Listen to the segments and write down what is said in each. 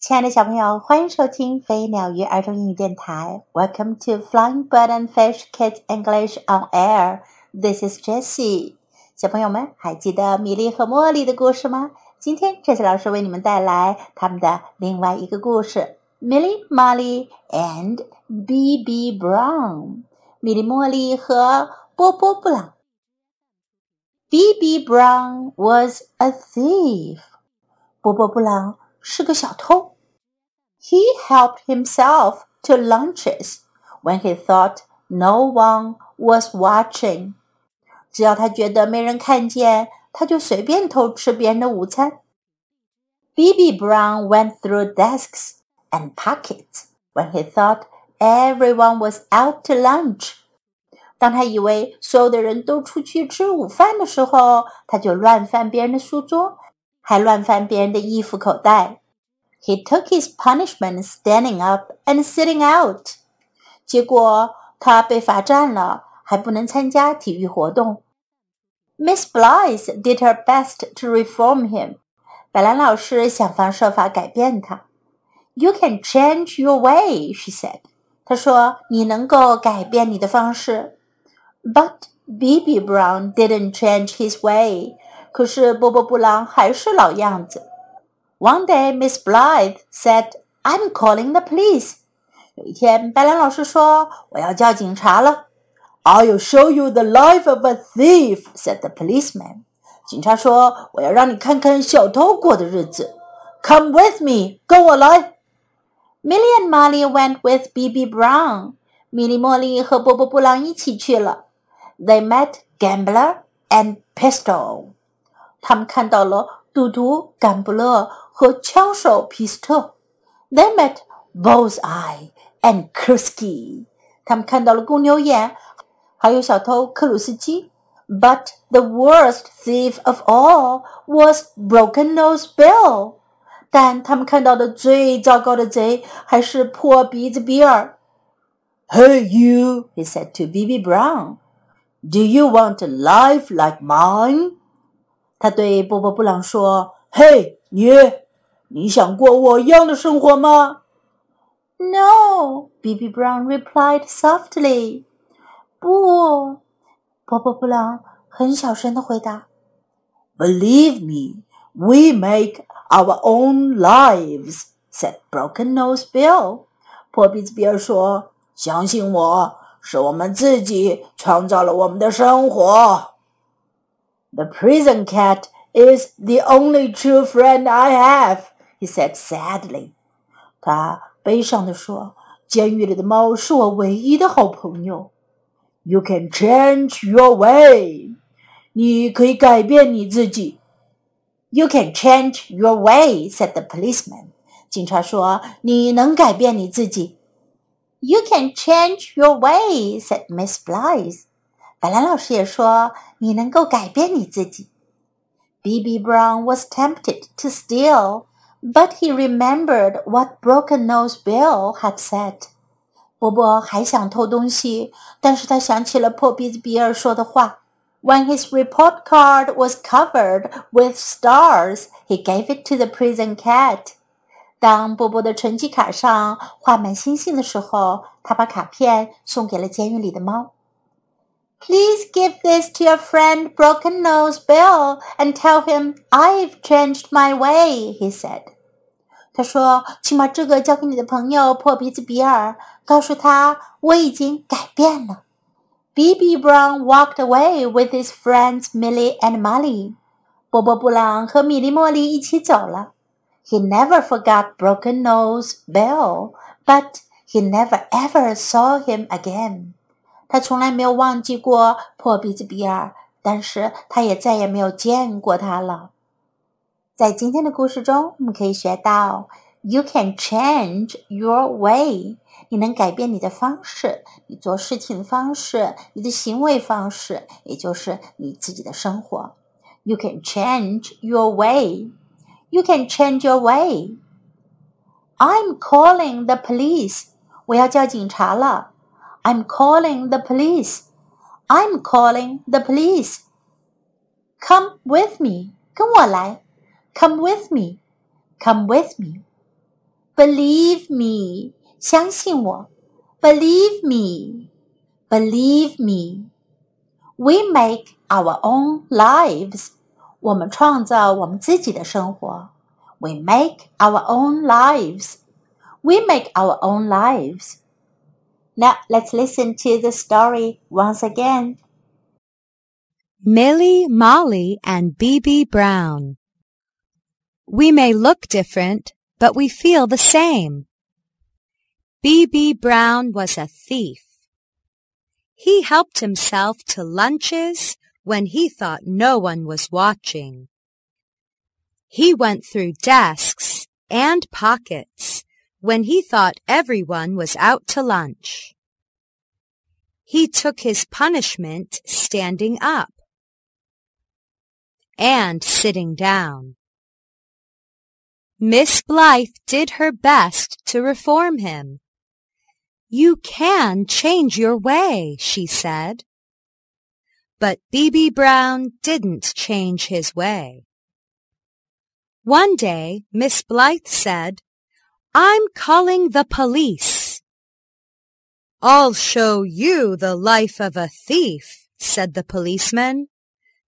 亲爱的小朋友，欢迎收听飞鸟鱼儿童英语电台。Welcome to Flying Bird and Fish Kids English on Air. This is Jessie. 小朋友们还记得米莉和茉莉的故事吗？今天，Jessie 老师为你们带来他们的另外一个故事：Millie, Molly and B.B. Brown。米莉、茉莉和波波布朗。B.B. Brown was a thief. 波波布朗 是个小偷。He helped himself to lunches when he thought no one was watching. 只要他觉得没人看见，他就随便偷吃别人的午餐。B.B. Brown went through desks and pockets when he thought everyone was out to lunch. 当他以为所有的人都出去吃午饭的时候，他就乱翻别人的书桌， 还乱翻别人的衣服口袋。He took his punishment standing up and sitting out。结果他被罚站了，还不能参加体育活动。Miss Blythe did her best to reform him。白兰老师想方设法改变他。You can change your way, she said。她说：“你能够改变你的方式。”But B.B. Brown didn't change his way。可是波波布朗还是老样子。One day, Miss Blythe said, "I'm calling the police." "i will show you the life of a thief," said the policeman. "Come with me," 跟我来。Milly and Molly went with B.B. Brown. 米莉、茉莉和波波布朗一起去了。They met Gambler and Pistol. They met Bullseye and Kursky。他们看到了公牛眼，还有小偷克鲁斯基。But the worst thief of all was Broken Nose Bill。但他们看到的最糟糕的贼还是破鼻子比尔。Hey you, he said to B.B. Brown, do you want a life like mine? 他对波波布朗说：“嘿，你，你想过我一样的生活吗？”“No,” B.B. Brown replied softly. 不，波波布朗很小声的回答。“Believe me, we make our own lives,” said Broken Nose Bill. 破鼻子比尔说：“相信我。”是我们自己创造了我们的生活。 The prison cat is the only true friend I have," he said sadly. 他悲伤地说：“监狱里的猫是我唯一的好朋友。” You can change your way. 你可以改变你自己。You can change your way," said the policeman. 警察说：“你能改变你自己。” You can change your way," said Miss Blythe. 白兰老师也说：“你能够改变你自己。” B.B. Brown was tempted to steal, but he remembered what Broken Nose Bill had said. 波波还想偷东西，但是他想起了破鼻子比尔说的话。When his report card was covered with stars, he gave it to the prison cat. 当波波的成绩卡上画满星星的时候，他把卡片送给了监狱里的猫。 Please give this to your friend Broken Nose Bill and tell him I've changed my way," he said. 他说：“请把这个交给你的朋友破鼻子比尔，告诉他我已经改变了。” B.B. Brown walked away with his friends Milly and Molly. 波波布朗和米莉茉莉一起走了。He never forgot Broken Nose Bill, but he never ever saw him again. 他从来没有忘记过破鼻子比尔，但是他也再也没有见过他了。在今天的故事中，我们可以学到：You can change your way，你能改变你的方式，你做事情的方式，你的行为方式，也就是你自己的生活。You can change your way。you can change your way. I'm calling the police. 我要叫警察了。I'm calling the police. I'm calling the police. Come with me. 跟我来。Come with me. Come with me. Believe me，相信我。Believe me, believe me. We make our own lives. 我们创造我们自己的生活。We make our own lives. We make our own lives. Now let's listen to the story once again. Milly, Molly, and B.B. Brown. We may look different, but we feel the same. B.B. Brown was a thief. He helped himself to lunches when he thought no one was watching. He went through desks and pockets when he thought everyone was out to lunch. He took his punishment standing up and sitting down. Miss Blythe did her best to reform him. You can change your way, she said. But B.B. Brown didn't change his way. One day, Miss Blythe said, I'm calling the police. I'll show you the life of a thief, said the policeman.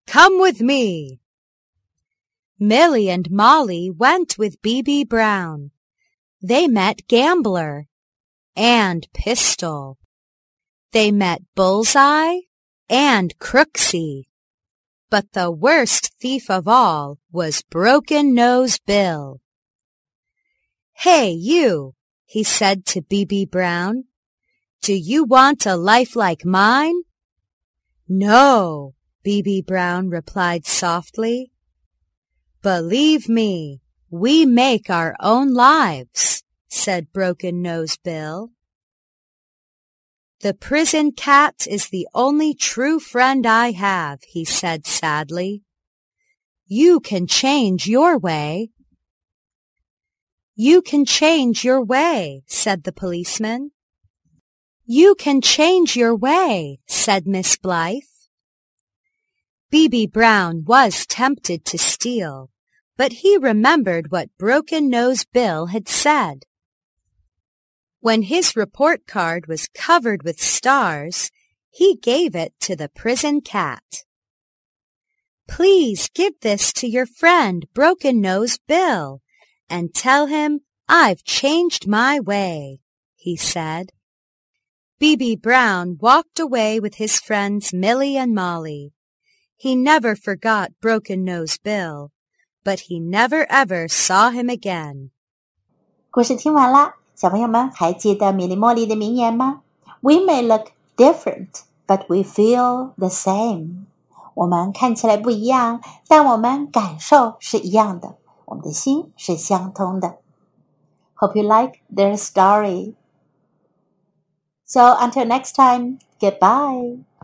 Come with me. Milly and Molly went with B.B. Brown. They met Gambler and Pistol. They met Bullseye and Crooksy. But the worst thief of all was Broken Nose Bill. Hey, you, he said to B.B. Brown. Do you want a life like mine? No, B.B. Brown replied softly. Believe me, we make our own lives said Broken Nose Bill. The prison cat is the only true friend I have, he said sadly. You can change your way. You can change your way, said the policeman. You can change your way, said Miss Blythe. B.B. Brown was tempted to steal, but he remembered what Broken Nose Bill had said. When his report card was covered with stars, he gave it to the prison cat. Please give this to your friend Broken Nose Bill and tell him I've changed my way, he said. B.B. Brown walked away with his friends Milly and Molly. He never forgot Broken Nose Bill, but he never ever saw him again. 故事听完啦，小朋友们还记得米莉茉莉的名言吗？We may look different, but we feel the same. 我们看起来不一样，但我们感受是一样的。我们的心是相通的。Hope you like their story. So until next time, goodbye.